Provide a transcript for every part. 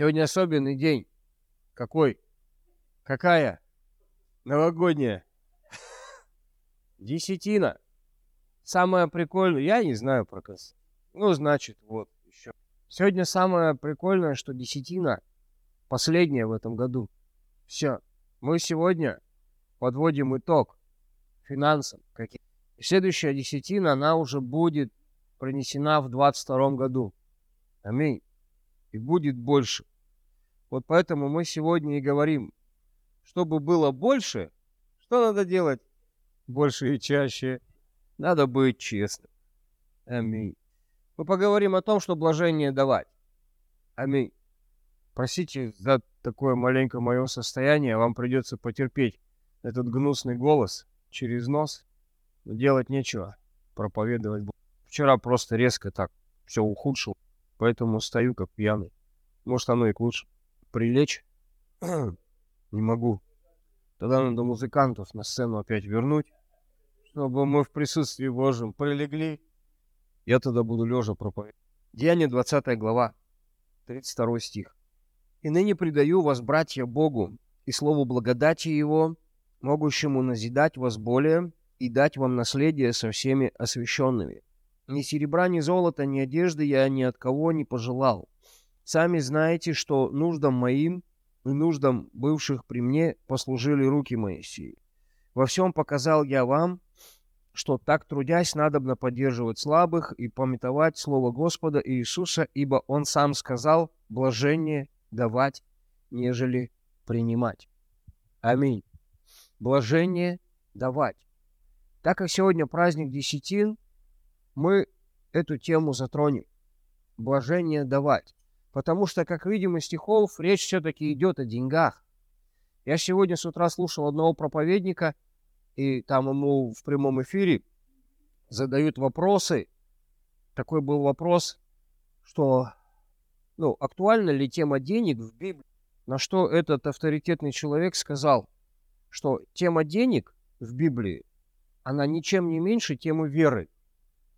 Сегодня особенный день. Какой? Какая? Новогодняя. Десятина. Самое прикольное, я не знаю про кос. Ну, значит, вот еще. Сегодня самое прикольное, что десятина последняя в этом году. Все. Мы сегодня подводим итог финансам. Каким. Следующая десятина, она уже будет принесена в 22 году. Аминь. И будет больше. Вот поэтому мы сегодня и говорим, чтобы было больше, что надо делать? Больше и чаще. Надо быть честным. Аминь. Мы поговорим о том, что блажение давать. Аминь. Простите за такое маленькое мое состояние. Вам придется потерпеть этот гнусный голос через нос. Но делать нечего. Проповедовать. Вчера просто резко так все ухудшил. Поэтому стою как пьяный. Может, оно и к лучшему. Прилечь не могу. Тогда надо музыкантов на сцену опять вернуть чтобы мы в присутствии Божьем прилегли, я тогда буду лежа проповедовать. Деяние 20 глава, 32 стих. «И ныне предаю вас, братья, Богу и слову благодати Его, могущему назидать вас более и дать вам наследие со всеми освященными. Ни серебра, ни золота, ни одежды я ни от кого не пожелал. Сами знаете, что нуждам моим и нуждам бывших при мне послужили руки Моисеи. Во всем показал я вам, что так трудясь надобно поддерживать слабых и пометовать Слово Господа Иисуса, ибо Он сам сказал блажение давать, нежели принимать. Аминь. Блажение давать. Так как сегодня праздник Десятин, мы эту тему затронем. Блажение давать. Потому что, как видим из стихов, речь все-таки идет о деньгах. Я сегодня с утра слушал одного проповедника – и там ему в прямом эфире задают вопросы. Такой был вопрос, что ну, актуальна ли тема денег в Библии? На что этот авторитетный человек сказал, что тема денег в Библии, она ничем не меньше темы веры.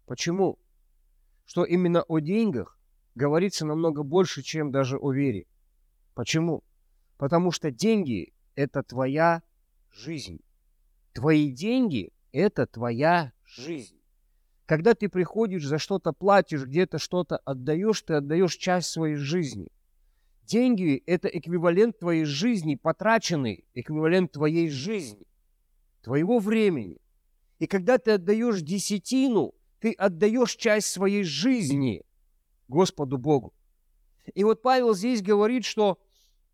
Почему? Что именно о деньгах говорится намного больше, чем даже о вере. Почему? Потому что деньги – это твоя жизнь. Твои деньги – это твоя жизнь. Когда ты приходишь, за что-то платишь, где-то что-то отдаешь, ты отдаешь часть своей жизни. Деньги – это эквивалент твоей жизни, потраченный эквивалент твоей жизни, твоего времени. И когда ты отдаешь десятину, ты отдаешь часть своей жизни Господу Богу. И вот Павел здесь говорит, что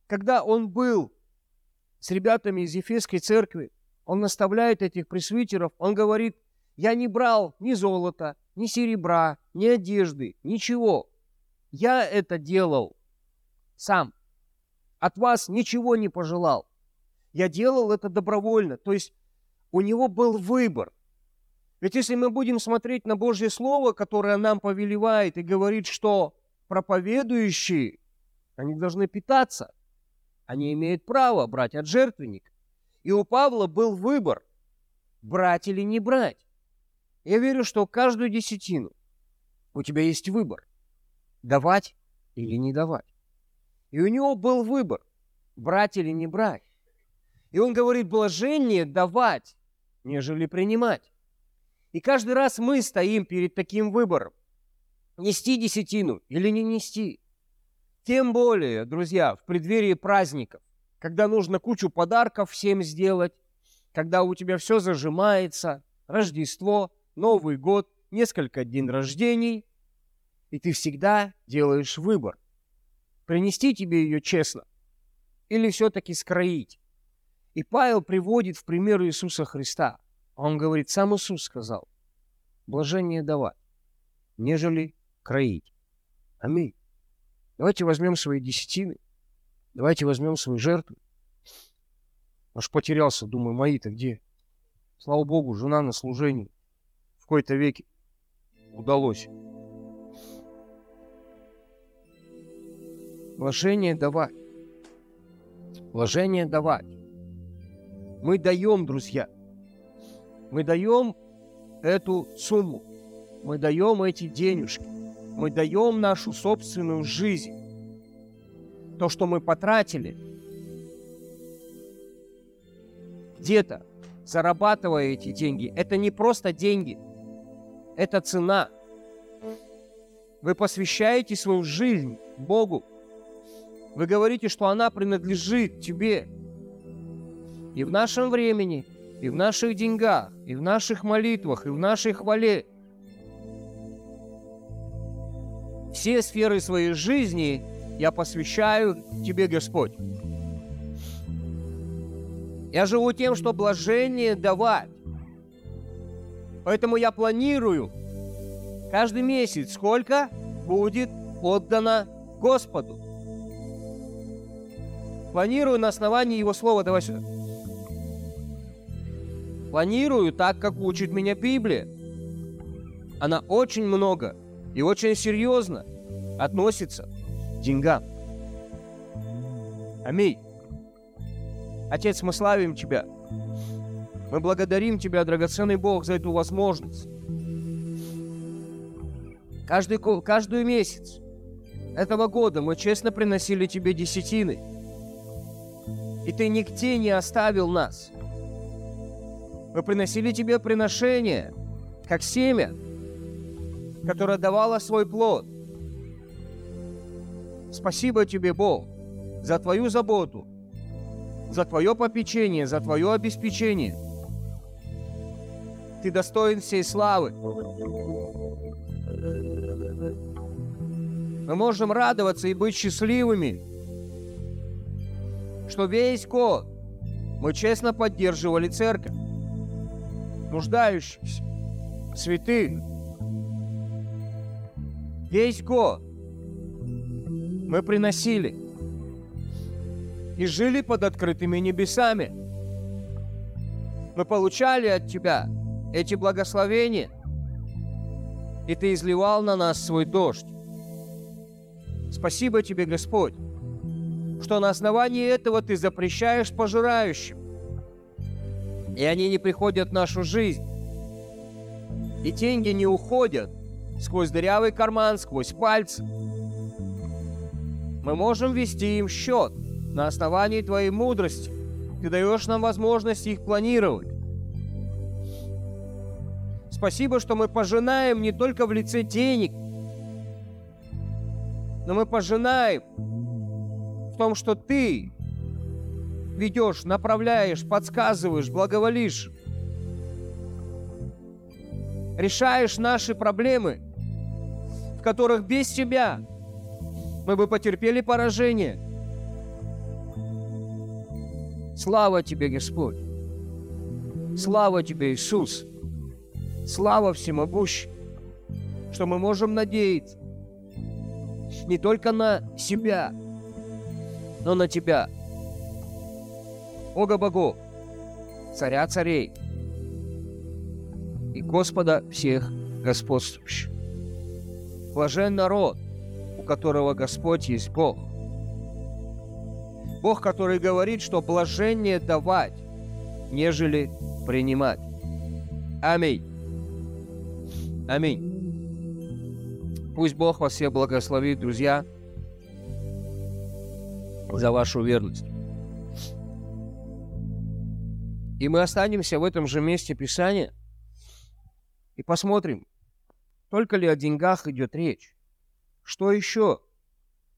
когда он был с ребятами из Ефесской церкви, он наставляет этих пресвитеров, он говорит, я не брал ни золота, ни серебра, ни одежды, ничего. Я это делал сам. От вас ничего не пожелал. Я делал это добровольно. То есть у него был выбор. Ведь если мы будем смотреть на Божье Слово, которое нам повелевает и говорит, что проповедующие, они должны питаться, они имеют право брать от жертвенника. И у Павла был выбор, брать или не брать. Я верю, что каждую десятину у тебя есть выбор, давать или не давать. И у него был выбор, брать или не брать. И он говорит, блажение давать, нежели принимать. И каждый раз мы стоим перед таким выбором. Нести десятину или не нести. Тем более, друзья, в преддверии праздников когда нужно кучу подарков всем сделать, когда у тебя все зажимается, Рождество, Новый год, несколько дней рождений, и ты всегда делаешь выбор. Принести тебе ее честно или все-таки скроить. И Павел приводит в пример Иисуса Христа. Он говорит, сам Иисус сказал, блажение давать, нежели кроить. Аминь. Давайте возьмем свои десятины Давайте возьмем свою жертву. Аж потерялся, думаю, мои-то где? Слава Богу, жена на служении. В какой-то веке удалось. Вложение давать. Вложение давать. Мы даем, друзья. Мы даем эту сумму. Мы даем эти денежки. Мы даем нашу собственную жизнь то, что мы потратили, где-то, зарабатывая эти деньги, это не просто деньги, это цена. Вы посвящаете свою жизнь Богу. Вы говорите, что она принадлежит тебе. И в нашем времени, и в наших деньгах, и в наших молитвах, и в нашей хвале. Все сферы своей жизни я посвящаю Тебе, Господь. Я живу тем, что блажение давать. Поэтому я планирую каждый месяц, сколько будет отдано Господу. Планирую на основании Его Слова. Давай сюда. Планирую так, как учит меня Библия. Она очень много и очень серьезно относится к деньгам. Аминь. Отец, мы славим Тебя. Мы благодарим Тебя, драгоценный Бог, за эту возможность. Каждый, каждый месяц этого года мы честно приносили Тебе десятины. И Ты нигде не оставил нас. Мы приносили Тебе приношение, как семя, которое давало свой плод. Спасибо Тебе, Бог, за Твою заботу – за Твое попечение, за Твое обеспечение. Ты достоин всей славы. Мы можем радоваться и быть счастливыми, что весь год мы честно поддерживали церковь, нуждающихся, святых. Весь год мы приносили – и жили под открытыми небесами. Мы получали от Тебя эти благословения, и Ты изливал на нас свой дождь. Спасибо Тебе, Господь, что на основании этого Ты запрещаешь пожирающим, и они не приходят в нашу жизнь. И деньги не уходят сквозь дырявый карман, сквозь пальцы. Мы можем вести им счет – на основании Твоей мудрости Ты даешь нам возможность их планировать. Спасибо, что мы пожинаем не только в лице денег, но мы пожинаем в том, что Ты ведешь, направляешь, подсказываешь, благоволишь, решаешь наши проблемы, в которых без Тебя мы бы потерпели поражение – Слава Тебе, Господь! Слава Тебе, Иисус! Слава всемогущий, что мы можем надеяться не только на себя, но на Тебя, Бога богов, Царя царей и Господа всех господствующих. Блажен народ, у которого Господь есть Бог. Бог, который говорит, что блажение давать, нежели принимать. Аминь. Аминь. Пусть Бог вас всех благословит, друзья, за вашу верность. И мы останемся в этом же месте Писания и посмотрим, только ли о деньгах идет речь. Что еще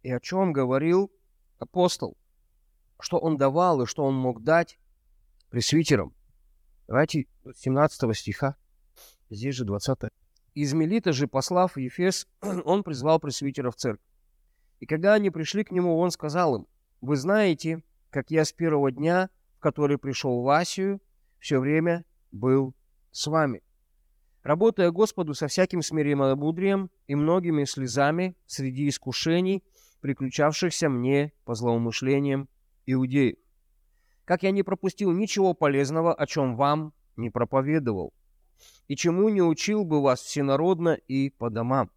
и о чем говорил апостол? что он давал и что он мог дать пресвитерам. Давайте 17 стиха, здесь же 20. Из Мелита же, послав Ефес, он призвал пресвитеров в церковь. И когда они пришли к нему, он сказал им, «Вы знаете, как я с первого дня, который пришел в Асию, все время был с вами, работая Господу со всяким смиренномудрием и многими слезами среди искушений, приключавшихся мне по злоумышлениям иудеев. Как я не пропустил ничего полезного, о чем вам не проповедовал, и чему не учил бы вас всенародно и по домам,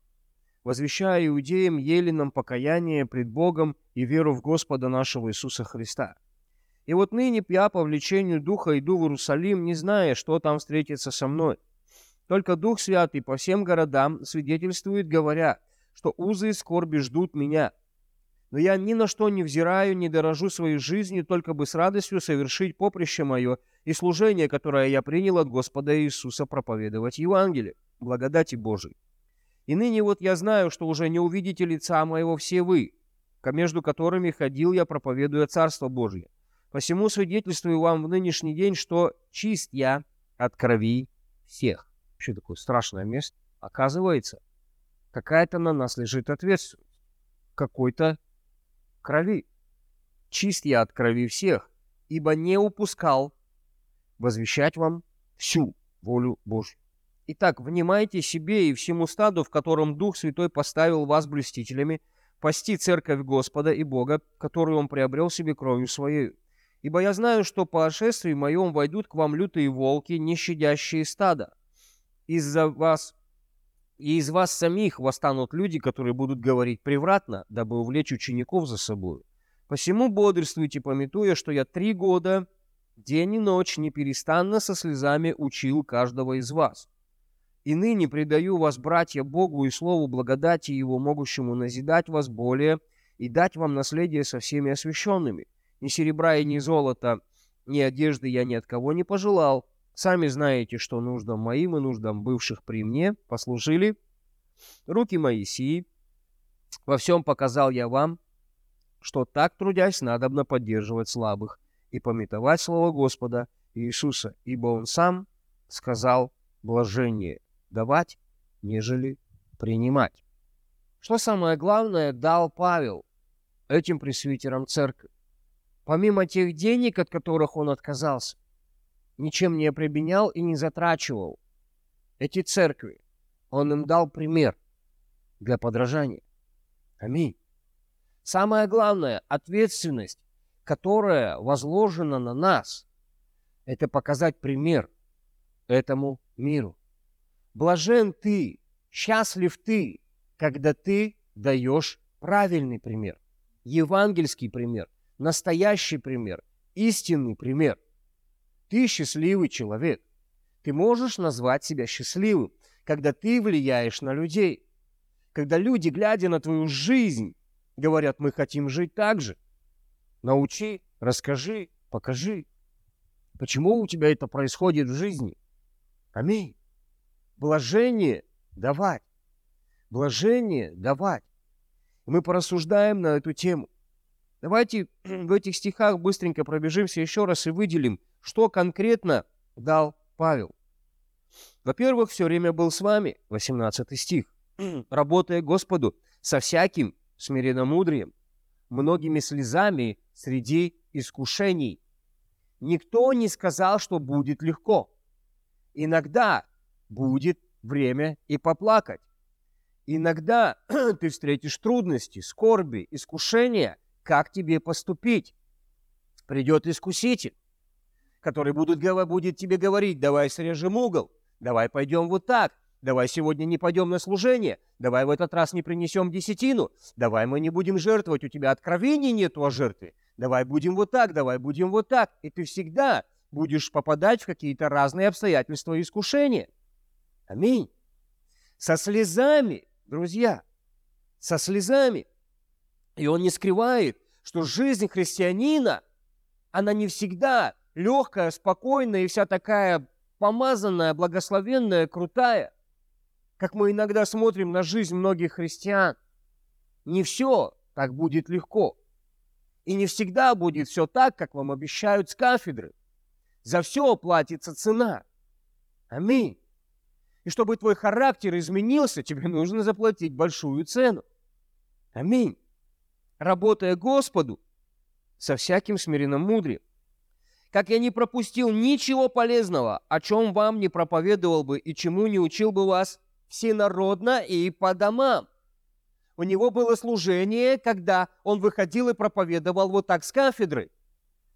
возвещая иудеям еленам покаяние пред Богом и веру в Господа нашего Иисуса Христа. И вот ныне я по влечению Духа иду в Иерусалим, не зная, что там встретится со мной. Только Дух Святый по всем городам свидетельствует, говоря, что узы и скорби ждут меня – Но я ни на что не взираю, не дорожу своей жизнью, только бы с радостью совершить поприще мое и служение, которое я принял от Господа Иисуса, проповедовать Евангелие, благодати Божией. И ныне вот я знаю, что уже не увидите лица моего все вы, между которыми ходил я, проповедуя Царство Божие. Посему свидетельствую вам в нынешний день, что чист я от крови всех. Вообще такое страшное место. Оказывается, какая-то на нас лежит ответственность. Какой-то крови. Чист я от крови всех, ибо не упускал возвещать вам всю волю Божью. Итак, внимайте себе и всему стаду, в котором Дух Святой поставил вас блюстителями, пасти церковь Господа и Бога, которую Он приобрел себе кровью Своей. Ибо я знаю, что по ошествии моем войдут к вам лютые волки, не щадящие стада. Из-за вас и из вас самих восстанут люди, которые будут говорить превратно, дабы увлечь учеников за собой. Посему бодрствуйте, пометуя, что я три года, день и ночь, неперестанно со слезами учил каждого из вас. И ныне предаю вас, братья, Богу и Слову благодати Его, могущему назидать вас более и дать вам наследие со всеми освященными. Ни серебра и ни золота, ни одежды я ни от кого не пожелал. Сами знаете, что нуждам моим и нуждам бывших при мне послужили руки мои сии. Во всем показал я вам, что так трудясь надобно поддерживать слабых и пометовать слово Господа Иисуса, ибо Он сам сказал блажение давать, нежели принимать. Что самое главное, дал Павел этим пресвитерам церкви. Помимо тех денег, от которых он отказался, ничем не обременял и не затрачивал эти церкви. Он им дал пример для подражания. Аминь. Самое главное, ответственность, которая возложена на нас, это показать пример этому миру. Блажен ты, счастлив ты, когда ты даешь правильный пример, евангельский пример, настоящий пример, истинный пример. Ты счастливый человек. Ты можешь назвать себя счастливым, когда ты влияешь на людей. Когда люди, глядя на твою жизнь, говорят, мы хотим жить так же. Научи, расскажи, покажи. Почему у тебя это происходит в жизни? Аминь блажение давать. Блажение давать. мы порассуждаем на эту тему. Давайте в этих стихах быстренько пробежимся еще раз и выделим, что конкретно дал Павел. Во-первых, все время был с вами, 18 стих, работая Господу со всяким смиренномудрием, многими слезами среди искушений. Никто не сказал, что будет легко. Иногда будет время и поплакать. Иногда ты встретишь трудности, скорби, искушения, как тебе поступить. Придет искуситель, который будет, будет тебе говорить, давай срежем угол, давай пойдем вот так, давай сегодня не пойдем на служение, давай в этот раз не принесем десятину, давай мы не будем жертвовать, у тебя откровений нету о жертве, давай будем вот так, давай будем вот так. И ты всегда будешь попадать в какие-то разные обстоятельства и искушения. Аминь. Со слезами, друзья, со слезами. И он не скрывает, что жизнь христианина, она не всегда легкая, спокойная и вся такая помазанная, благословенная, крутая, как мы иногда смотрим на жизнь многих христиан. Не все так будет легко. И не всегда будет все так, как вам обещают с кафедры. За все платится цена. Аминь. И чтобы твой характер изменился, тебе нужно заплатить большую цену. Аминь. Работая Господу со всяким смиренным мудрием. Как я не пропустил ничего полезного, о чем вам не проповедовал бы и чему не учил бы вас всенародно и по домам. У него было служение, когда он выходил и проповедовал вот так с кафедры,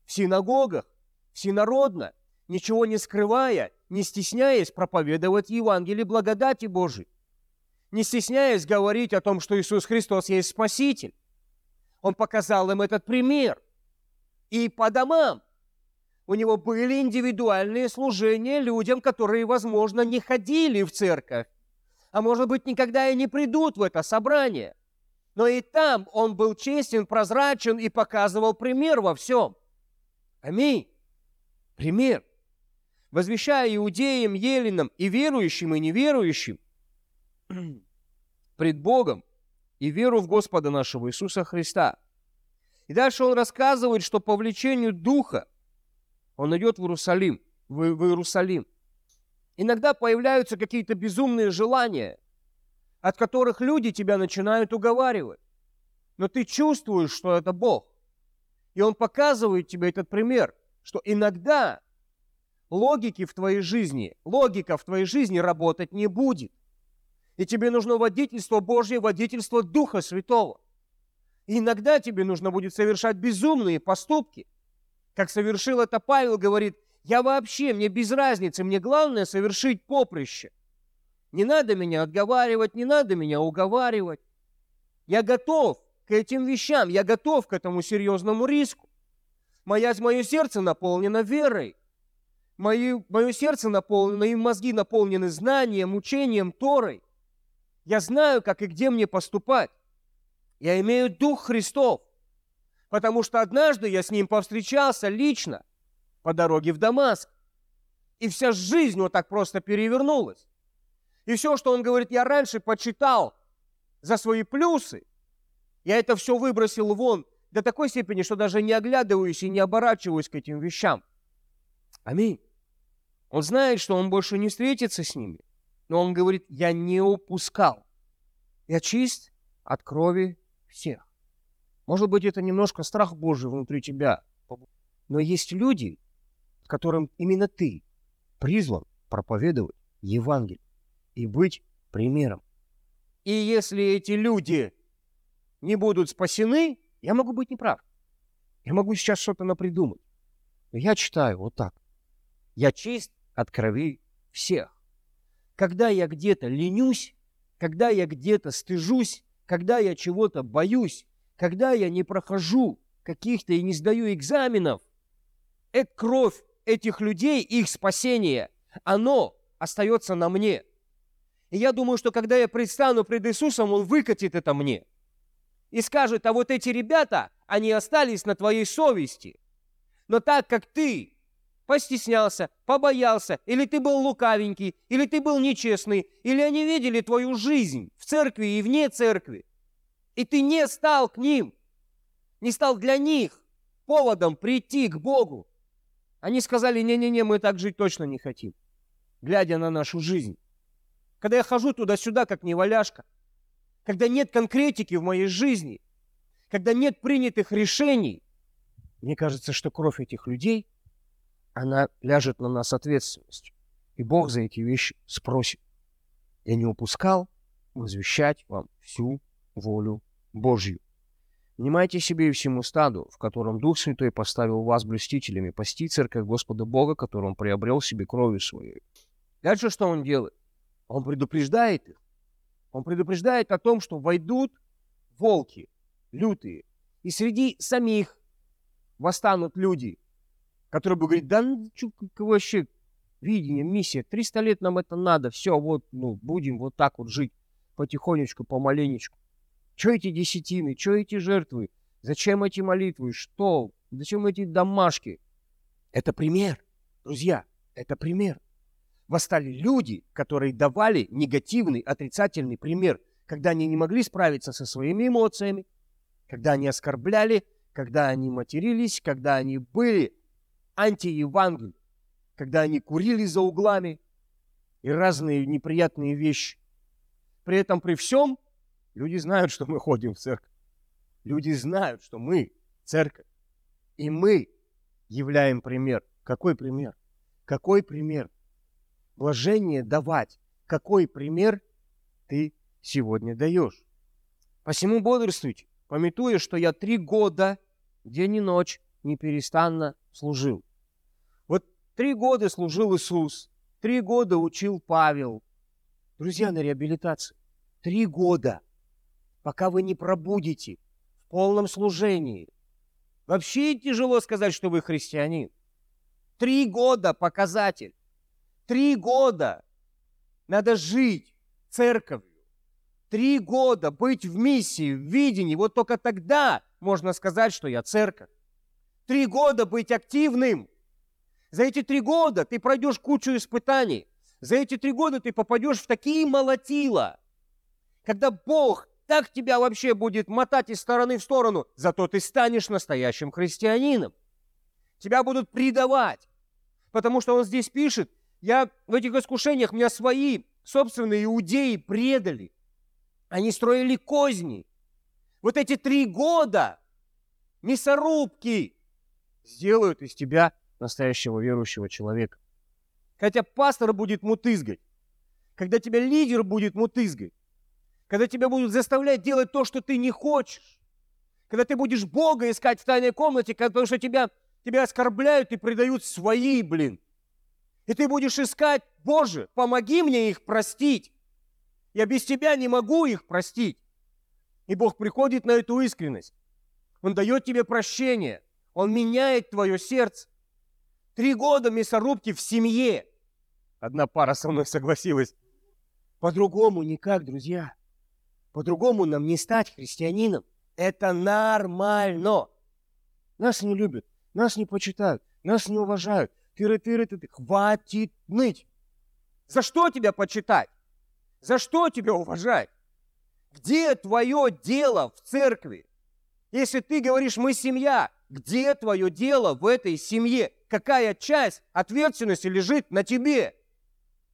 в синагогах, всенародно, ничего не скрывая, не стесняясь проповедовать Евангелие благодати Божией, не стесняясь говорить о том, что Иисус Христос есть Спаситель. Он показал им этот пример. И по домам у него были индивидуальные служения людям, которые, возможно, не ходили в церковь, а может быть, никогда и не придут в это собрание. Но и там он был честен, прозрачен и показывал пример во всем. Аминь. Пример. Возвещая иудеям, еленам и верующим, и неверующим пред Богом и веру в Господа нашего Иисуса Христа. И дальше он рассказывает, что по влечению Духа он идет в Иерусалим, в, в Иерусалим. Иногда появляются какие-то безумные желания, от которых люди тебя начинают уговаривать. Но ты чувствуешь, что это Бог. И Он показывает тебе этот пример, что иногда логики в твоей жизни, логика в твоей жизни работать не будет. И тебе нужно водительство Божье, водительство Духа Святого. И иногда тебе нужно будет совершать безумные поступки. Как совершил это Павел, говорит, я вообще, мне без разницы, мне главное совершить поприще. Не надо меня отговаривать, не надо меня уговаривать. Я готов к этим вещам, я готов к этому серьезному риску. Моя, мое сердце наполнено верой. Мои, мое сердце наполнено, мои мозги наполнены знанием, учением, Торой. Я знаю, как и где мне поступать. Я имею Дух Христов, потому что однажды я с Ним повстречался лично по дороге в Дамаск. И вся жизнь вот так просто перевернулась. И все, что он говорит, я раньше почитал за свои плюсы, я это все выбросил вон до такой степени, что даже не оглядываюсь и не оборачиваюсь к этим вещам. Аминь. Он знает, что он больше не встретится с ними, но он говорит, я не упускал. Я чист от крови всех. Может быть, это немножко страх Божий внутри тебя. Но есть люди, которым именно ты призван проповедовать Евангелие и быть примером. И если эти люди не будут спасены, я могу быть неправ. Я могу сейчас что-то напридумать. Но я читаю вот так. Я чист от крови всех. Когда я где-то ленюсь, когда я где-то стыжусь, когда я чего-то боюсь, когда я не прохожу каких-то и не сдаю экзаменов, это кровь этих людей, их спасение, оно остается на мне. И я думаю, что когда я предстану пред Иисусом, Он выкатит это мне. И скажет, а вот эти ребята, они остались на твоей совести. Но так как ты постеснялся, побоялся, или ты был лукавенький, или ты был нечестный, или они видели твою жизнь в церкви и вне церкви, и ты не стал к ним, не стал для них поводом прийти к Богу, они сказали, не-не-не, мы так жить точно не хотим, глядя на нашу жизнь. Когда я хожу туда-сюда, как неваляшка, когда нет конкретики в моей жизни, когда нет принятых решений, мне кажется, что кровь этих людей, она ляжет на нас ответственностью. И Бог за эти вещи спросит. Я не упускал возвещать вам всю волю Божью. Внимайте себе и всему стаду, в котором Дух Святой поставил вас блюстителями, пасти церковь Господа Бога, которую Он приобрел себе кровью своей. Дальше что Он делает? Он предупреждает их. Он предупреждает о том, что войдут волки, лютые, и среди самих восстанут люди, которые будут говорить, да ну, что вообще, видение, миссия, 300 лет нам это надо, все, вот, ну, будем вот так вот жить потихонечку, помаленечку. Что эти десятины? Что эти жертвы? Зачем эти молитвы? Что? Зачем эти домашки? Это пример, друзья, это пример. Восстали люди, которые давали негативный, отрицательный пример, когда они не могли справиться со своими эмоциями, когда они оскорбляли, когда они матерились, когда они были антиевангелием, когда они курили за углами и разные неприятные вещи. При этом при всем Люди знают, что мы ходим в церковь. Люди знают, что мы церковь. И мы являем пример. Какой пример? Какой пример? Блажение давать. Какой пример ты сегодня даешь? Посему бодрствуйте, пометуя, что я три года, день и ночь, неперестанно служил. Три года служил Иисус, три года учил Павел. Друзья, на реабилитации. Три года пока вы не пробудете в полном служении. Вообще тяжело сказать, что вы христианин. Три года показатель. Три года надо жить церковью. Три года быть в миссии, в видении, вот только тогда можно сказать, что я церковь. Три года быть активным. За эти три года ты пройдешь кучу испытаний. За эти три года ты попадешь в такие молотила, когда Бог так тебя вообще будет мотать из стороны в сторону, зато ты станешь настоящим христианином. Тебя будут предавать, потому что он здесь пишет, я в этих искушениях, меня свои собственные иудеи предали. Они строили козни. Вот эти три года мясорубки сделают из тебя настоящего верующего человека. Хотя пастор будет мутызгать, когда тебя лидер будет мутызгать, когда тебя будут заставлять делать то, что ты не хочешь, когда ты будешь Бога искать в тайной комнате, потому что тебя, тебя оскорбляют и предают свои, блин. И ты будешь искать, Боже, помоги мне их простить. Я без тебя не могу их простить. И Бог приходит на эту искренность. Он дает тебе прощение. Он меняет твое сердце. Три года мясорубки в семье. Одна пара со мной согласилась. По-другому никак, друзья. По-другому нам не стать христианином. Это нормально. Нас не любят, нас не почитают, нас не уважают. Тыры-тыры-ты, хватит ныть. За что тебя почитать? За что тебя уважать? Где твое дело в церкви? Если ты говоришь, мы семья, где твое дело в этой семье? Какая часть ответственности лежит на тебе?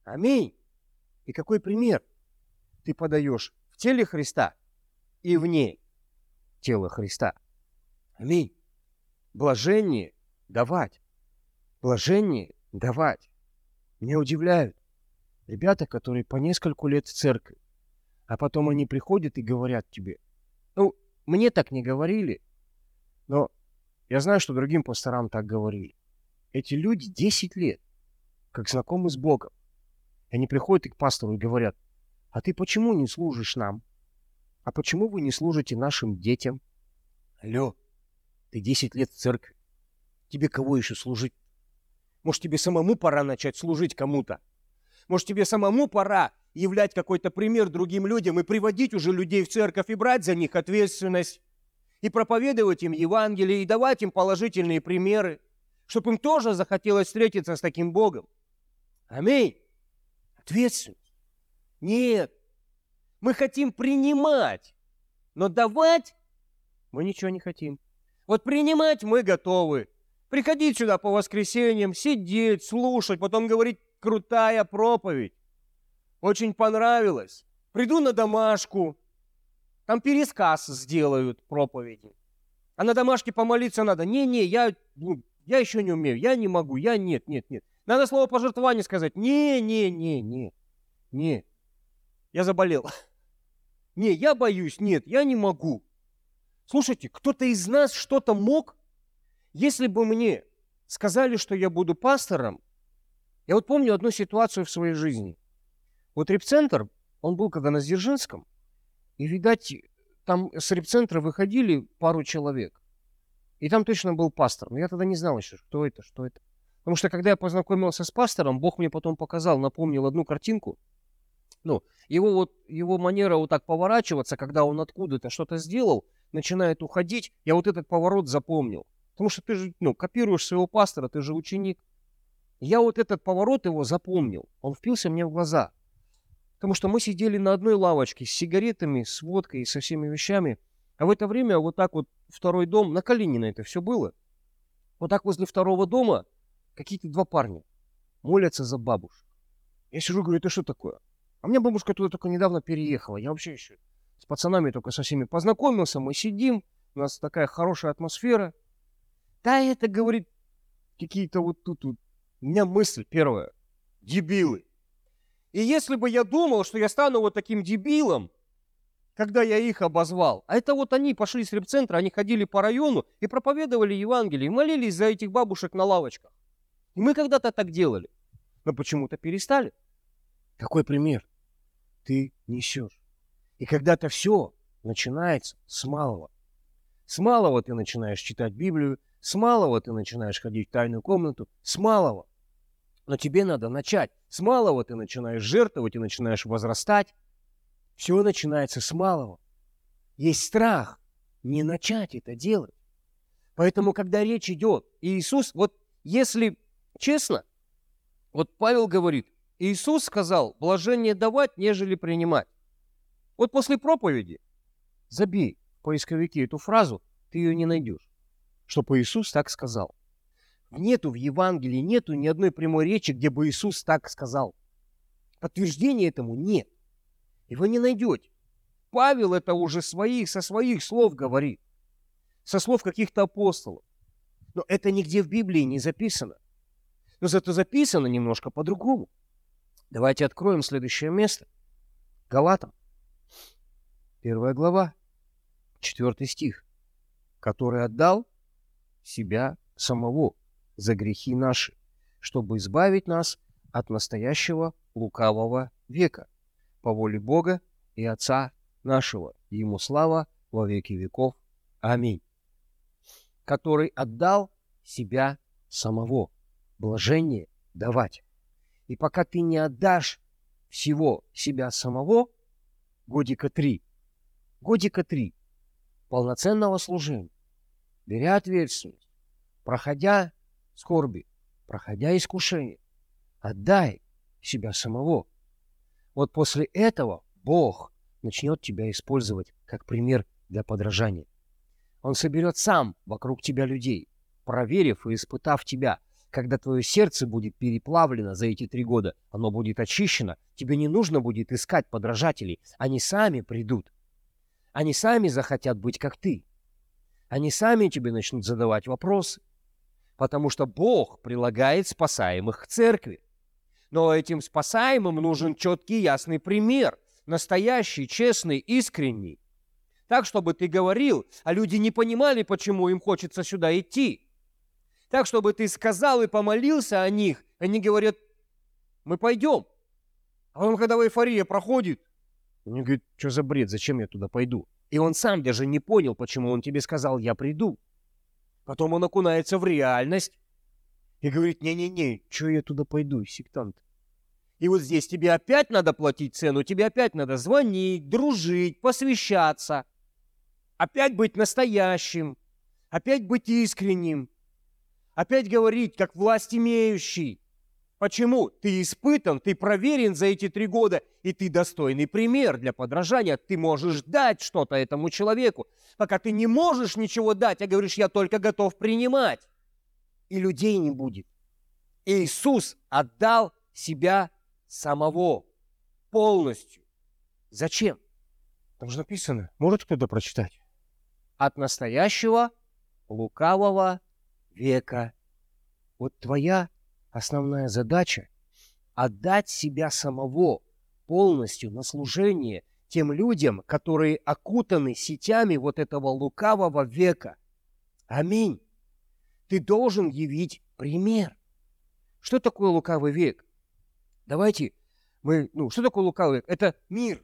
Аминь. И какой пример ты подаешь в теле Христа и вне тела Христа? Аминь. Блажение давать. Блажение давать. Меня удивляют ребята, которые по нескольку лет в церкви, а потом они приходят и говорят тебе, ну, мне так не говорили, но я знаю, что другим пасторам так говорили. Эти люди 10 лет, как знакомы с Богом. Они приходят и к пастору и говорят, а ты почему не служишь нам? А почему вы не служите нашим детям? Алло, ты 10 лет в церкви. Тебе кого еще служить? Может, тебе самому пора начать служить кому-то? Может, тебе самому пора являть какой-то пример другим людям и приводить уже людей в церковь и брать за них ответственность, и проповедовать им Евангелие, и давать им положительные примеры, чтобы им тоже захотелось встретиться с таким Богом. Аминь. Ответственность. Нет. Мы хотим принимать, но давать мы ничего не хотим. Вот принимать мы готовы. Приходить сюда по воскресеньям, сидеть, слушать, потом говорить крутая проповедь. Очень понравилось. Приду на домашку, там пересказ сделают проповеди. А на домашке помолиться надо. Не-не, я, ну, я еще не умею, я не могу, я нет, нет, нет. Надо слово пожертвование сказать. Не-не-не-не, не. Я заболел. Не, я боюсь, нет, я не могу. Слушайте, кто-то из нас что-то мог? Если бы мне сказали, что я буду пастором, я вот помню одну ситуацию в своей жизни. Вот репцентр, он был когда на Дзержинском, и, видать, там с репцентра выходили пару человек. И там точно был пастор. Но я тогда не знал еще, кто это, что это. Потому что когда я познакомился с пастором, Бог мне потом показал, напомнил одну картинку. Ну, его вот, его манера вот так поворачиваться, когда он откуда-то что-то сделал, начинает уходить, я вот этот поворот запомнил. Потому что ты же, ну, копируешь своего пастора, ты же ученик. Я вот этот поворот его запомнил. Он впился мне в глаза. Потому что мы сидели на одной лавочке с сигаретами, с водкой и со всеми вещами. А в это время вот так вот второй дом, на Калинина это все было. Вот так возле второго дома какие-то два парня молятся за бабушек. Я сижу, говорю, это что такое? А у меня бабушка туда только недавно переехала. Я вообще еще с пацанами только со всеми познакомился. Мы сидим, у нас такая хорошая атмосфера. Да это, говорит, какие-то вот тут вот у меня мысль первая. Дебилы. И если бы я думал, что я стану вот таким дебилом, когда я их обозвал, а это вот они пошли с репцентра, они ходили по району и проповедовали Евангелие, и молились за этих бабушек на лавочках. И мы когда-то так делали, но почему-то перестали. Какой пример ты несешь? И когда-то все начинается с малого. С малого ты начинаешь читать Библию, с малого ты начинаешь ходить в тайную комнату, с малого. Но тебе надо начать. С малого ты начинаешь жертвовать и начинаешь возрастать. Все начинается с малого. Есть страх не начать это делать. Поэтому, когда речь идет, Иисус, вот если честно, вот Павел говорит, Иисус сказал, блажение давать, нежели принимать. Вот после проповеди забей в поисковике эту фразу, ты ее не найдешь. Чтобы Иисус так сказал. Нету в Евангелии, нету ни одной прямой речи, где бы Иисус так сказал. Подтверждения этому нет. Его не найдете. Павел это уже своих, со своих слов говорит. Со слов каких-то апостолов. Но это нигде в Библии не записано. Но зато записано немножко по-другому. Давайте откроем следующее место. Галатам. Первая глава, четвертый стих. Который отдал себя самого за грехи наши, чтобы избавить нас от настоящего лукавого века, по воле Бога и Отца нашего, Ему слава во веки веков. Аминь. Который отдал себя самого, блажение давать. И пока ты не отдашь всего себя самого, годика три, годика три полноценного служения, беря ответственность, проходя скорби, проходя искушение, отдай себя самого. Вот после этого Бог начнет тебя использовать как пример для подражания. Он соберет сам вокруг тебя людей, проверив и испытав тебя. Когда твое сердце будет переплавлено за эти три года, оно будет очищено, тебе не нужно будет искать подражателей, они сами придут. Они сами захотят быть как ты. Они сами тебе начнут задавать вопросы, потому что Бог прилагает спасаемых к церкви. Но этим спасаемым нужен четкий ясный пример, настоящий, честный, искренний. Так, чтобы ты говорил, а люди не понимали, почему им хочется сюда идти. Так, чтобы ты сказал и помолился о них, они говорят, мы пойдем. А потом, когда эйфория проходит, они говорят, что за бред, зачем я туда пойду? И он сам даже не понял, почему он тебе сказал, я приду. Потом он окунается в реальность и говорит, не-не-не, что я туда пойду, сектант? И вот здесь тебе опять надо платить цену, тебе опять надо звонить, дружить, посвящаться, опять быть настоящим, опять быть искренним, опять говорить, как власть имеющий. Почему? Ты испытан, ты проверен за эти три года, и ты достойный пример для подражания. Ты можешь дать что-то этому человеку. Пока ты не можешь ничего дать, а говоришь, я только готов принимать. И людей не будет. Иисус отдал себя самого полностью. Зачем? Там же написано. Может кто-то прочитать? От настоящего лукавого века. Вот твоя основная задача – отдать себя самого полностью на служение тем людям, которые окутаны сетями вот этого лукавого века. Аминь. Ты должен явить пример. Что такое лукавый век? Давайте мы, ну, что такое лукавый век? Это мир,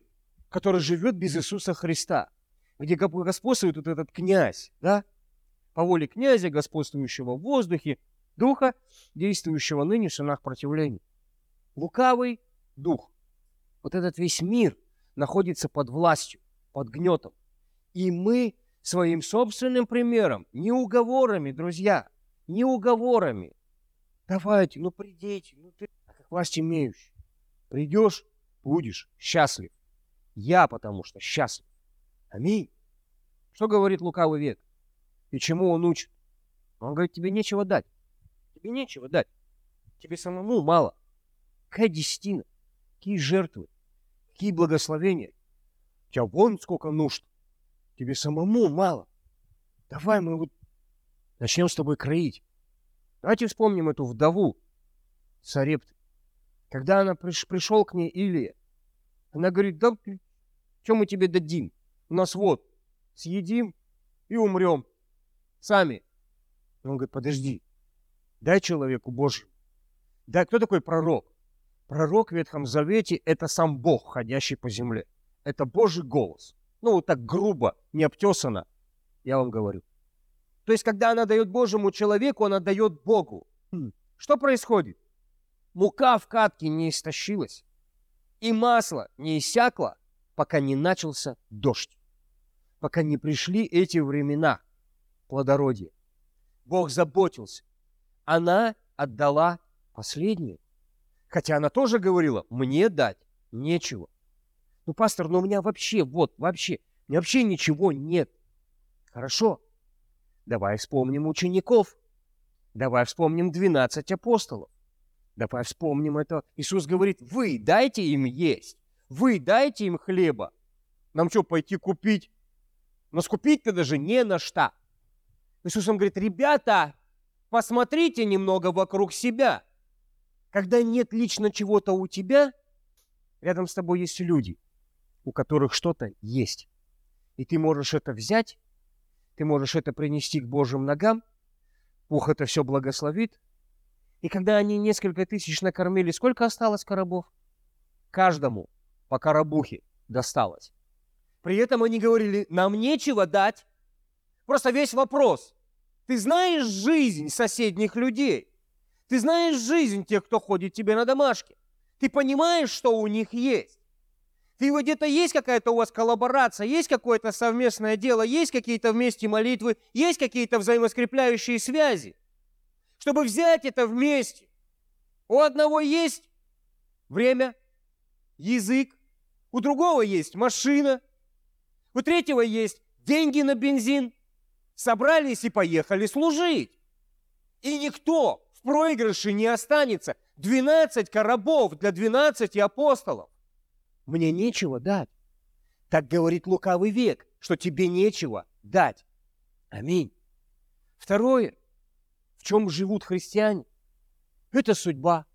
который живет без Иисуса Христа, где господствует вот этот князь, да? По воле князя, господствующего в воздухе, духа, действующего ныне в сынах противления. Лукавый дух. Вот этот весь мир находится под властью, под гнетом. И мы своим собственным примером, не уговорами, друзья, не уговорами. Давайте, ну придите, ну ты, как власть имеющий. Придешь, будешь счастлив. Я потому что счастлив. Аминь. Что говорит лукавый век? И чему он учит? Он говорит, тебе нечего дать. Тебе нечего дать. Тебе самому мало. Какая десятина? Какие жертвы? Какие благословения? У тебя вон сколько нужд. Тебе самому мало. Давай мы вот начнем с тобой кроить. Давайте вспомним эту вдову Сарепты. Когда она приш, пришел к ней Илия, она говорит, да что мы тебе дадим? У нас вот, съедим и умрем. Сами. Он говорит, подожди, дай человеку Божьему. Да, кто такой пророк? Пророк в Ветхом Завете – это сам Бог, ходящий по земле. Это Божий голос. Ну, вот так грубо, не обтесано, я вам говорю. То есть, когда она дает Божьему человеку, она дает Богу. Хм. Что происходит? Мука в катке не истощилась, и масло не иссякло, пока не начался дождь, пока не пришли эти времена плодородия. Бог заботился. Она отдала последнее. Хотя она тоже говорила, мне дать нечего. Ну, пастор, ну у меня вообще, вот, вообще, у меня вообще ничего нет. Хорошо. Давай вспомним учеников. Давай вспомним 12 апостолов. Давай вспомним это. Иисус говорит, вы дайте им есть. Вы дайте им хлеба. Нам что, пойти купить? Но скупить-то даже не на что. Иисус он говорит, ребята, посмотрите немного вокруг себя. Когда нет лично чего-то у тебя, рядом с тобой есть люди, у которых что-то есть. И ты можешь это взять, ты можешь это принести к Божьим ногам, Бог это все благословит. И когда они несколько тысяч накормили, сколько осталось коробов? Каждому по коробухе досталось. При этом они говорили, нам нечего дать. Просто весь вопрос. Ты знаешь жизнь соседних людей? Ты знаешь жизнь тех, кто ходит тебе на домашке? Ты понимаешь, что у них есть? Ты где-то есть какая-то у вас коллаборация, есть какое-то совместное дело, есть какие-то вместе молитвы, есть какие-то взаимоскрепляющие связи, чтобы взять это вместе. У одного есть время, язык, у другого есть машина, у третьего есть деньги на бензин. Собрались и поехали служить. И никто в проигрыше не останется. 12 коробов для 12 апостолов. Мне нечего дать. Так говорит лукавый век, что тебе нечего дать. Аминь. Второе, в чем живут христиане, это судьба,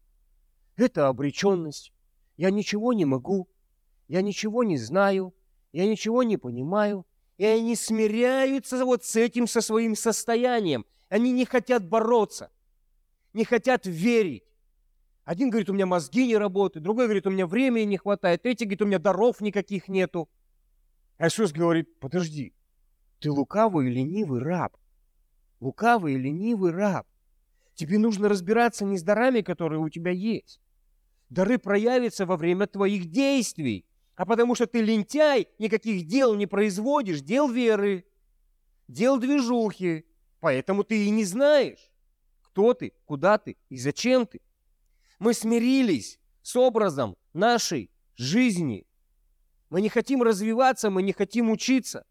это обреченность. Я ничего не могу, я ничего не знаю, я ничего не понимаю. И они смиряются вот с этим, со своим состоянием. Они не хотят бороться, не хотят верить. Один говорит, у меня мозги не работают, другой говорит, у меня времени не хватает, третий говорит, у меня даров никаких нету. А Иисус говорит, подожди, ты лукавый и ленивый раб. Лукавый и ленивый раб. Тебе нужно разбираться не с дарами, которые у тебя есть. Дары проявятся во время твоих действий а потому что ты лентяй, никаких дел не производишь, дел веры, дел движухи, поэтому ты и не знаешь, кто ты, куда ты и зачем ты. Мы смирились с образом нашей жизни. Мы не хотим развиваться, мы не хотим учиться.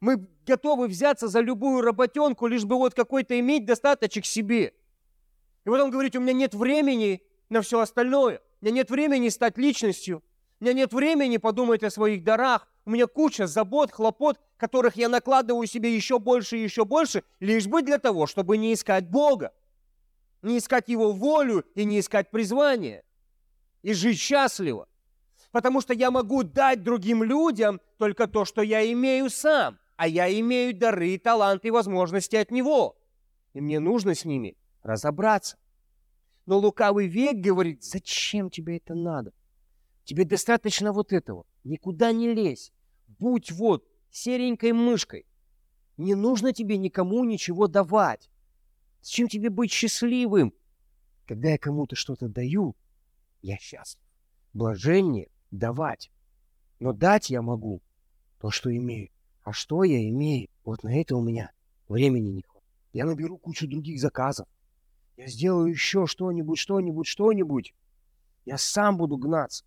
Мы готовы взяться за любую работенку, лишь бы вот какой-то иметь достаточек себе. И вот он говорит, у меня нет времени на все остальное. У меня нет времени стать личностью. У меня нет времени подумать о своих дарах. У меня куча забот, хлопот, которых я накладываю себе еще больше и еще больше, лишь бы для того, чтобы не искать Бога, не искать Его волю и не искать призвание, и жить счастливо. Потому что я могу дать другим людям только то, что я имею сам, а я имею дары, таланты и возможности от Него. И мне нужно с ними разобраться. Но лукавый век говорит, зачем тебе это надо? Тебе достаточно вот этого. Никуда не лезь. Будь вот серенькой мышкой. Не нужно тебе никому ничего давать. Зачем тебе быть счастливым? Когда я кому-то что-то даю, я счастлив. Блажение давать. Но дать я могу то, что имею. А что я имею? Вот на это у меня времени не хватит. Я наберу кучу других заказов. Я сделаю еще что-нибудь, что-нибудь, что-нибудь. Я сам буду гнаться.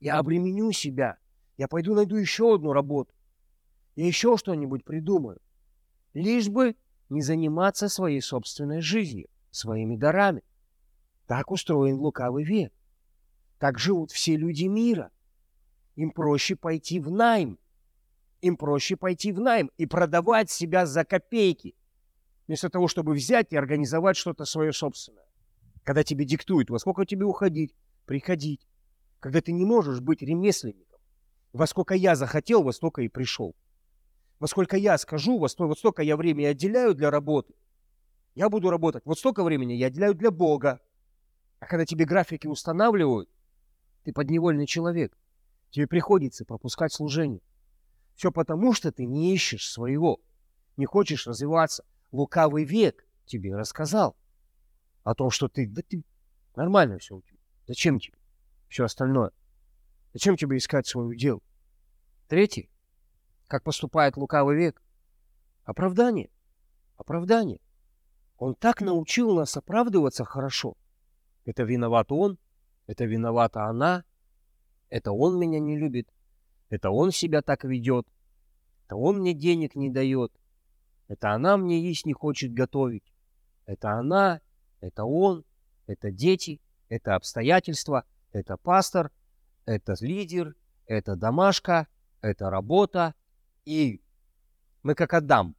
Я обременю себя. Я пойду найду еще одну работу. Я еще что-нибудь придумаю. Лишь бы не заниматься своей собственной жизнью, своими дарами. Так устроен лукавый век. Так живут все люди мира. Им проще пойти в найм. Им проще пойти в найм и продавать себя за копейки, вместо того, чтобы взять и организовать что-то свое собственное. Когда тебе диктуют, во сколько тебе уходить, приходить, когда ты не можешь быть ремесленником. Во сколько я захотел, во столько и пришел. Во сколько я скажу, во столько, вот столько я времени отделяю для работы. Я буду работать. Вот столько времени я отделяю для Бога. А когда тебе графики устанавливают, ты подневольный человек. Тебе приходится пропускать служение. Все потому, что ты не ищешь своего. Не хочешь развиваться. Лукавый век тебе рассказал о том, что ты... Да ты... Нормально все у тебя. Зачем тебе? Все остальное. Зачем тебе искать свое дело? Третий, как поступает лукавый век, оправдание. Оправдание. Он так научил нас оправдываться хорошо. Это виноват он, это виновата она, это он меня не любит, это он себя так ведет, это он мне денег не дает, это она мне есть не хочет готовить, это она, это он, это дети, это обстоятельства, это пастор, это лидер, это домашка, это работа. И мы как Адам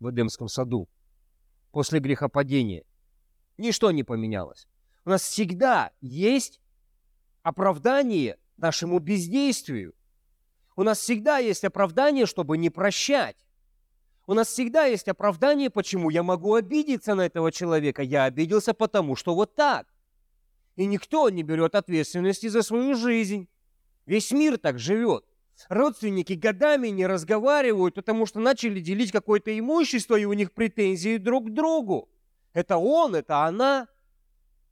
в Эдемском саду после грехопадения. Ничто не поменялось. У нас всегда есть оправдание нашему бездействию. У нас всегда есть оправдание, чтобы не прощать. У нас всегда есть оправдание, почему я могу обидеться на этого человека. Я обиделся потому, что вот так. И никто не берет ответственности за свою жизнь. Весь мир так живет. Родственники годами не разговаривают, потому что начали делить какое-то имущество, и у них претензии друг к другу. Это он, это она.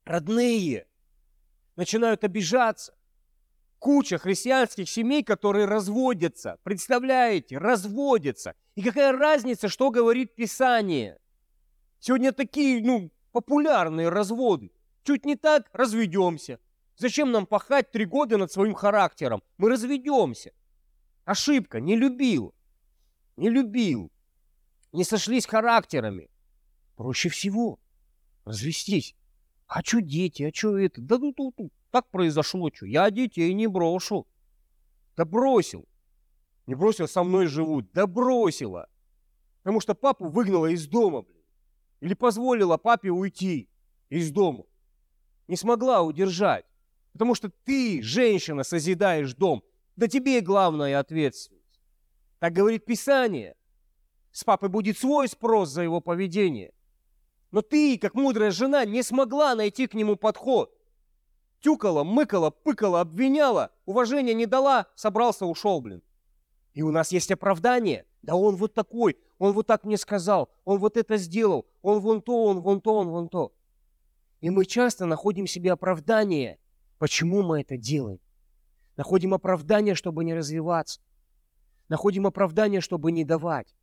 Родные начинают обижаться. Куча христианских семей, которые разводятся. Представляете, разводятся. И какая разница, что говорит Писание? Сегодня такие, ну, популярные разводы. Чуть не так, разведемся. Зачем нам пахать три года над своим характером? Мы разведемся. Ошибка, не любил. Не любил. Не сошлись характерами. Проще всего развестись. А что дети, а что это? Да ну тут, тут так произошло, что я детей не брошу. Да бросил. Не бросил, со мной живут. Да бросила. Потому что папу выгнала из дома, блин. Или позволила папе уйти из дома. Не смогла удержать. Потому что ты, женщина, созидаешь дом. Да тебе главная ответственность. Так говорит Писание. С папой будет свой спрос за его поведение. Но ты, как мудрая жена, не смогла найти к нему подход. Тюкала, мыкала, пыкала, обвиняла, уважения не дала, собрался, ушел, блин. И у нас есть оправдание. Да он вот такой, он вот так мне сказал, он вот это сделал, он вон то, он вон то, он вон то. И мы часто находим себе оправдание, почему мы это делаем. Находим оправдание, чтобы не развиваться. Находим оправдание, чтобы не давать.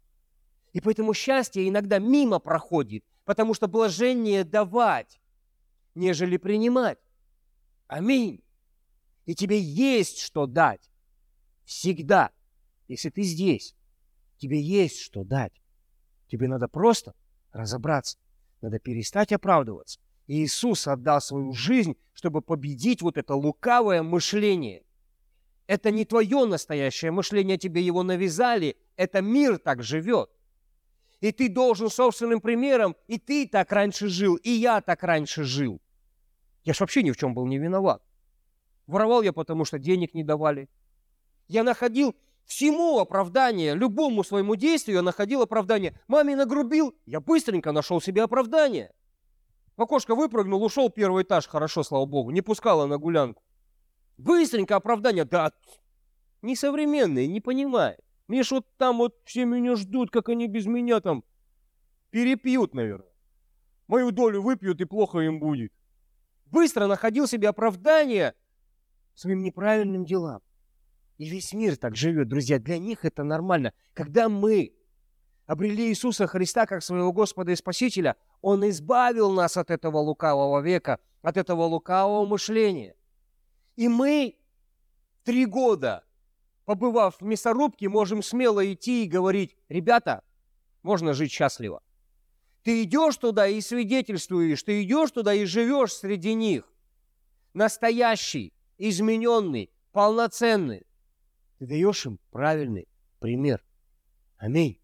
И поэтому счастье иногда мимо проходит, потому что блажение давать, нежели принимать. Аминь. И тебе есть что дать. Всегда. Если ты здесь, тебе есть что дать. Тебе надо просто разобраться. Надо перестать оправдываться. Иисус отдал свою жизнь, чтобы победить вот это лукавое мышление. Это не твое настоящее мышление, тебе его навязали. Это мир так живет. И ты должен собственным примером, и ты так раньше жил, и я так раньше жил. Я ж вообще ни в чем был не виноват. Воровал я, потому что денег не давали. Я находил всему оправдание, любому своему действию я находил оправдание. Маме нагрубил, я быстренько нашел себе оправдание. В окошко выпрыгнул, ушел первый этаж, хорошо, слава богу, не пускала на гулянку. Быстренько оправдание, да, несовременные, не понимаю. Мне ж вот там вот все меня ждут, как они без меня там перепьют, наверное. Мою долю выпьют, и плохо им будет. Быстро находил себе оправдание своим неправильным делам. И весь мир так живет, друзья. Для них это нормально. Когда мы обрели Иисуса Христа как своего Господа и Спасителя, Он избавил нас от этого лукавого века, от этого лукавого мышления. И мы три года, побывав в мясорубке, можем смело идти и говорить, ребята, можно жить счастливо. Ты идешь туда и свидетельствуешь, ты идешь туда и живешь среди них. Настоящий, измененный, полноценный. Ты даешь им правильный пример. Аминь.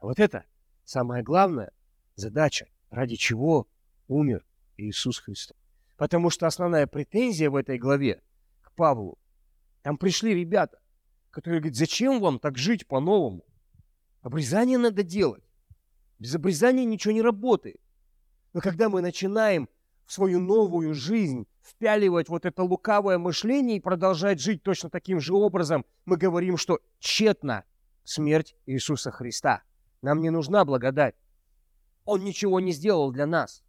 Вот это самая главная задача, ради чего умер Иисус Христос. Потому что основная претензия в этой главе к Павлу, там пришли ребята, которые говорят, зачем вам так жить по-новому? Обрезание надо делать. Без обрезания ничего не работает. Но когда мы начинаем в свою новую жизнь впяливать вот это лукавое мышление и продолжать жить точно таким же образом, мы говорим, что тщетна смерть Иисуса Христа. Нам не нужна благодать. Он ничего не сделал для нас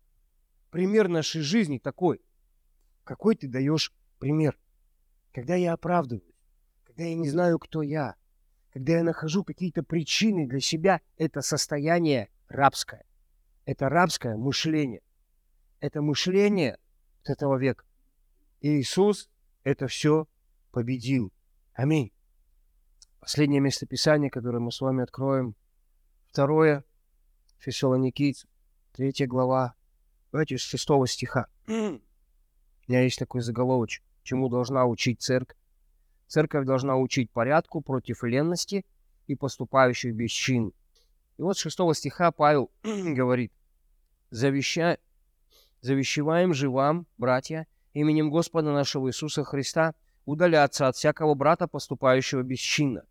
пример нашей жизни такой. Какой ты даешь пример? Когда я оправдываюсь, когда я не знаю, кто я, когда я нахожу какие-то причины для себя, это состояние рабское. Это рабское мышление. Это мышление от этого века. И Иисус это все победил. Аминь. Последнее местописание, которое мы с вами откроем. Второе. Фессалоникийцев. Третья глава. Давайте с шестого стиха. У меня есть такой заголовочек. Чему должна учить церковь? Церковь должна учить порядку против ленности и поступающих без чин. И вот с шестого стиха Павел говорит, Завеща... «Завещеваем же вам, братья, именем Господа нашего Иисуса Христа, удаляться от всякого брата, поступающего бесчинно,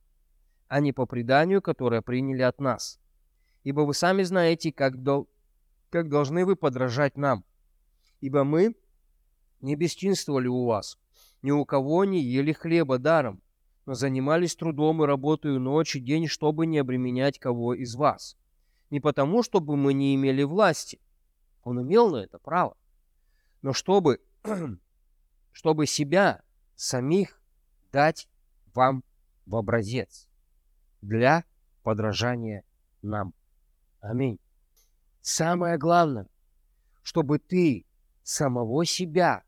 а не по преданию, которое приняли от нас. Ибо вы сами знаете, как, дол... как должны вы подражать нам. Ибо мы не бесчинствовали у вас, ни у кого не ели хлеба даром, но занимались трудом и работаю ночь и день, чтобы не обременять кого из вас. Не потому, чтобы мы не имели власти. Он имел на это право. Но чтобы, чтобы себя самих дать вам в образец для подражания нам. Аминь. Самое главное, чтобы ты самого себя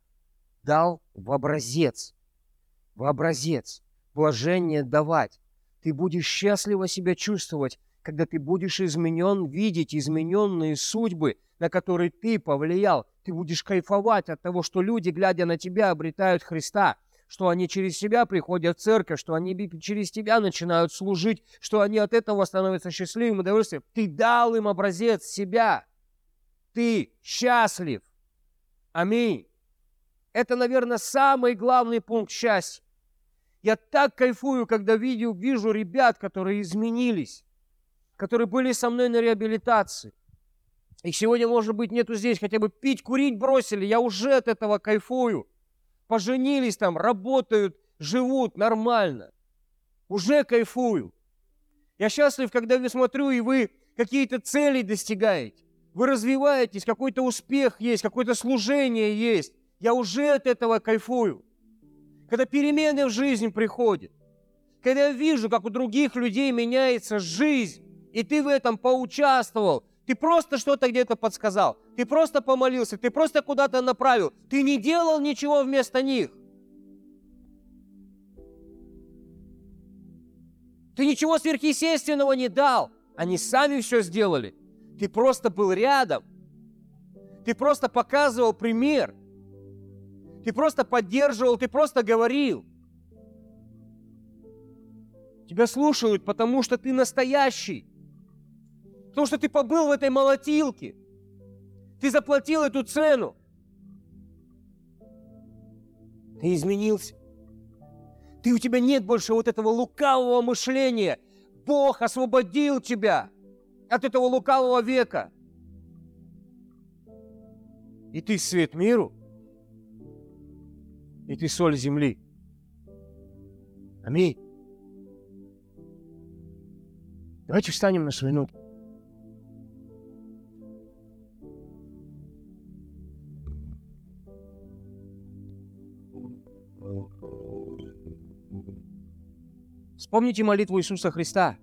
дал в образец. В образец. Блажение давать. Ты будешь счастливо себя чувствовать, когда ты будешь изменен, видеть измененные судьбы, на которые ты повлиял. Ты будешь кайфовать от того, что люди, глядя на тебя, обретают Христа, что они через себя приходят в церковь, что они через тебя начинают служить, что они от этого становятся счастливым и довольствием. Ты дал им образец себя. Ты счастлив. Аминь. Это, наверное, самый главный пункт счастья. Я так кайфую, когда видео, вижу ребят, которые изменились, которые были со мной на реабилитации. Их сегодня, может быть, нету здесь, хотя бы пить, курить бросили, я уже от этого кайфую. Поженились там, работают, живут нормально. Уже кайфую. Я счастлив, когда я смотрю, и вы какие-то цели достигаете. Вы развиваетесь, какой-то успех есть, какое-то служение есть. Я уже от этого кайфую. Когда перемены в жизни приходят, когда я вижу, как у других людей меняется жизнь, и ты в этом поучаствовал, ты просто что-то где-то подсказал, ты просто помолился, ты просто куда-то направил, ты не делал ничего вместо них. Ты ничего сверхъестественного не дал, они сами все сделали. Ты просто был рядом. Ты просто показывал пример – ты просто поддерживал, ты просто говорил. Тебя слушают, потому что ты настоящий. Потому что ты побыл в этой молотилке. Ты заплатил эту цену. Ты изменился. Ты у тебя нет больше вот этого лукавого мышления. Бог освободил тебя от этого лукавого века. И ты свет миру – и ты соль земли. Аминь. Давайте встанем на свою ногу. Вспомните молитву Иисуса Христа,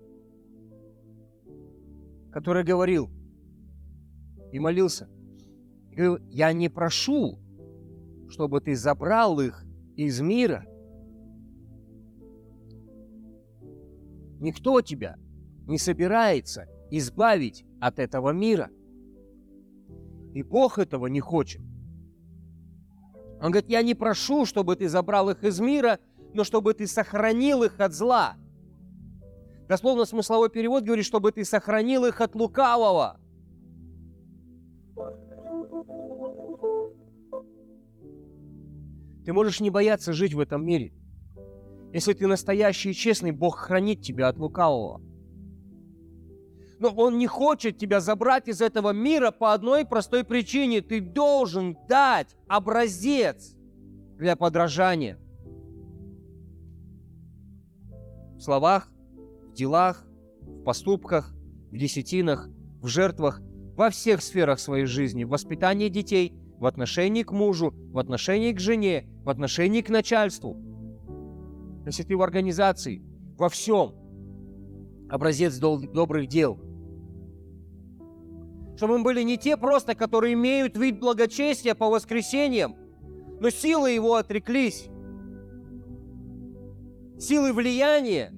который говорил и молился. И говорил, я не прошу чтобы ты забрал их из мира. Никто тебя не собирается избавить от этого мира. И Бог этого не хочет. Он говорит, я не прошу, чтобы ты забрал их из мира, но чтобы ты сохранил их от зла. Дословно смысловой перевод говорит, чтобы ты сохранил их от лукавого. Ты можешь не бояться жить в этом мире. Если ты настоящий и честный, Бог хранит тебя от лукавого. Но Он не хочет тебя забрать из этого мира по одной простой причине. Ты должен дать образец для подражания. В словах, в делах, в поступках, в десятинах, в жертвах, во всех сферах своей жизни, в воспитании детей, в отношении к мужу, в отношении к жене, в отношении к начальству. если ты в организации, во всем образец добрых дел. Чтобы мы были не те просто, которые имеют вид благочестия по воскресеньям, но силы его отреклись. Силы влияния,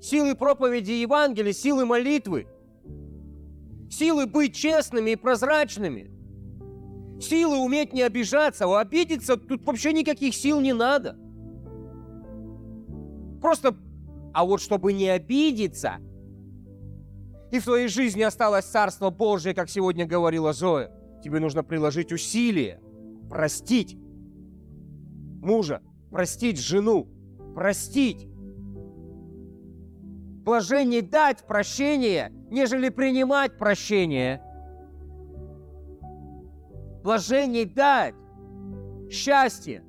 силы проповеди Евангелия, силы молитвы, силы быть честными и прозрачными, силы уметь не обижаться, а обидеться тут вообще никаких сил не надо. Просто, а вот чтобы не обидеться, и в твоей жизни осталось Царство Божие, как сегодня говорила Зоя, тебе нужно приложить усилия, простить мужа, простить жену, простить. Блажение дать прощение, нежели принимать прощение. Блажение дать счастье,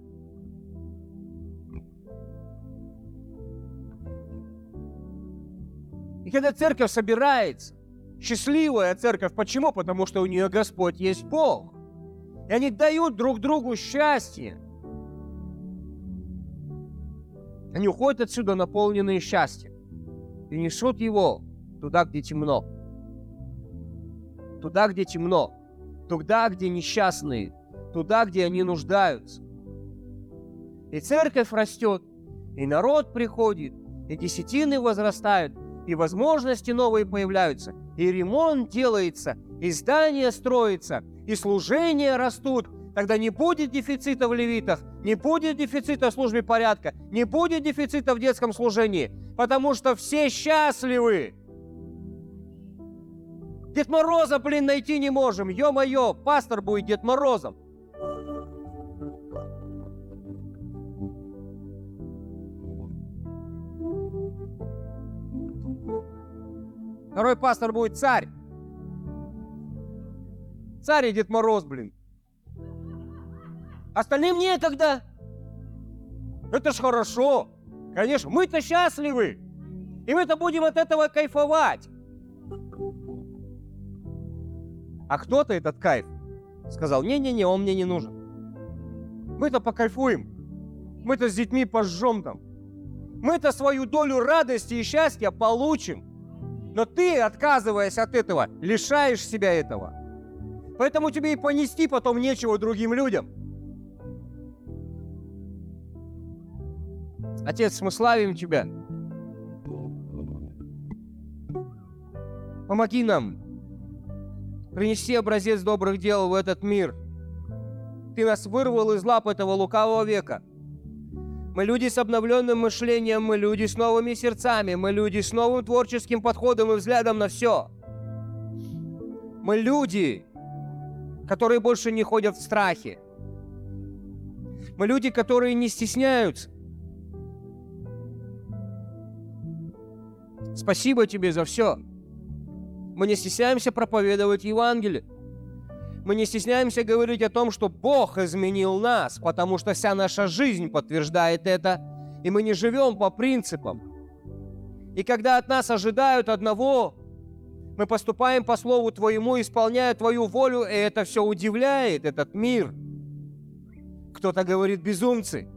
И когда церковь собирается, счастливая церковь, почему? Потому что у нее Господь есть Бог. И они дают друг другу счастье. Они уходят отсюда наполненные счастьем и несут его туда, где темно. Туда, где темно. Туда, где несчастные. Туда, где они нуждаются. И церковь растет, и народ приходит, и десятины возрастают, и возможности новые появляются, и ремонт делается, и здания строятся, и служения растут, тогда не будет дефицита в левитах, не будет дефицита в службе порядка, не будет дефицита в детском служении, потому что все счастливы. Дед Мороза, блин, найти не можем. Ё-моё, пастор будет Дед Морозом. Второй пастор будет царь. Царь и Дед Мороз, блин. Остальным некогда. Это ж хорошо. Конечно, мы-то счастливы. И мы-то будем от этого кайфовать. А кто-то этот кайф сказал, не-не-не, он мне не нужен. Мы-то покайфуем. Мы-то с детьми пожжем там. Мы-то свою долю радости и счастья получим. Но ты, отказываясь от этого, лишаешь себя этого. Поэтому тебе и понести потом нечего другим людям. Отец, мы славим Тебя. Помоги нам принести образец добрых дел в этот мир. Ты нас вырвал из лап этого лукавого века – мы люди с обновленным мышлением, мы люди с новыми сердцами, мы люди с новым творческим подходом и взглядом на все. Мы люди, которые больше не ходят в страхе. Мы люди, которые не стесняются. Спасибо тебе за все. Мы не стесняемся проповедовать Евангелие. Мы не стесняемся говорить о том, что Бог изменил нас, потому что вся наша жизнь подтверждает это, и мы не живем по принципам. И когда от нас ожидают одного, мы поступаем по Слову Твоему, исполняя Твою волю, и это все удивляет этот мир. Кто-то говорит безумцы,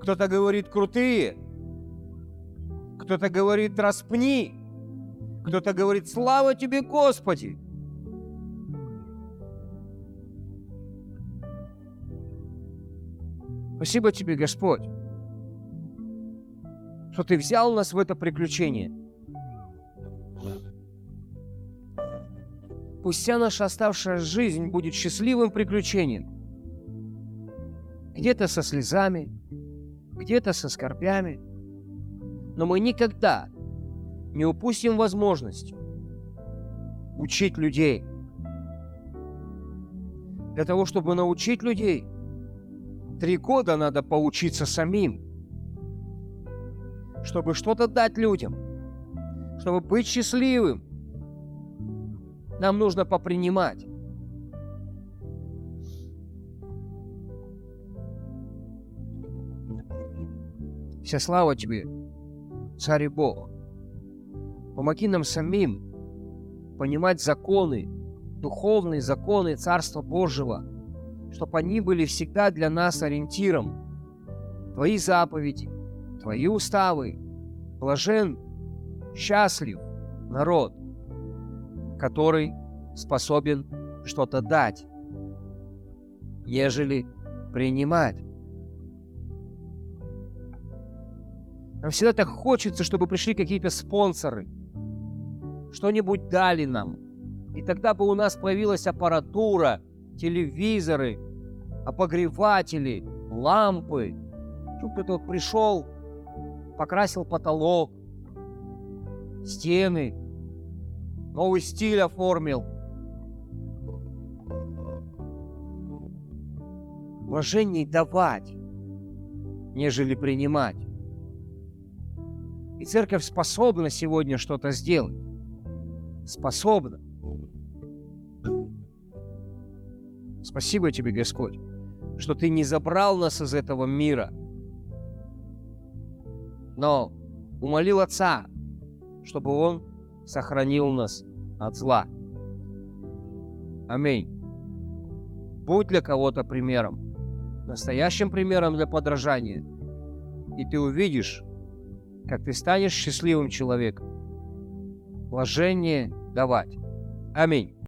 кто-то говорит крутые, кто-то говорит распни, кто-то говорит слава Тебе, Господи. Спасибо тебе, Господь, что ты взял нас в это приключение. Пусть вся наша оставшая жизнь будет счастливым приключением. Где-то со слезами, где-то со скорбями. Но мы никогда не упустим возможность учить людей. Для того, чтобы научить людей, Три года надо поучиться самим, чтобы что-то дать людям, чтобы быть счастливым. Нам нужно попринимать. Вся слава Тебе, Царь и Бог. Помоги нам самим понимать законы, духовные законы Царства Божьего – чтобы они были всегда для нас ориентиром. Твои заповеди, Твои уставы. Блажен, счастлив народ, который способен что-то дать, ежели принимать. Нам всегда так хочется, чтобы пришли какие-то спонсоры, что-нибудь дали нам. И тогда бы у нас появилась аппаратура, телевизоры, обогреватели, лампы. Тут кто-то вот пришел, покрасил потолок, стены, новый стиль оформил. Блаженней давать, нежели принимать. И церковь способна сегодня что-то сделать. Способна. Спасибо тебе, Господь, что ты не забрал нас из этого мира, но умолил Отца, чтобы Он сохранил нас от зла. Аминь. Будь для кого-то примером, настоящим примером для подражания, и ты увидишь, как ты станешь счастливым человеком. Блажение давать. Аминь.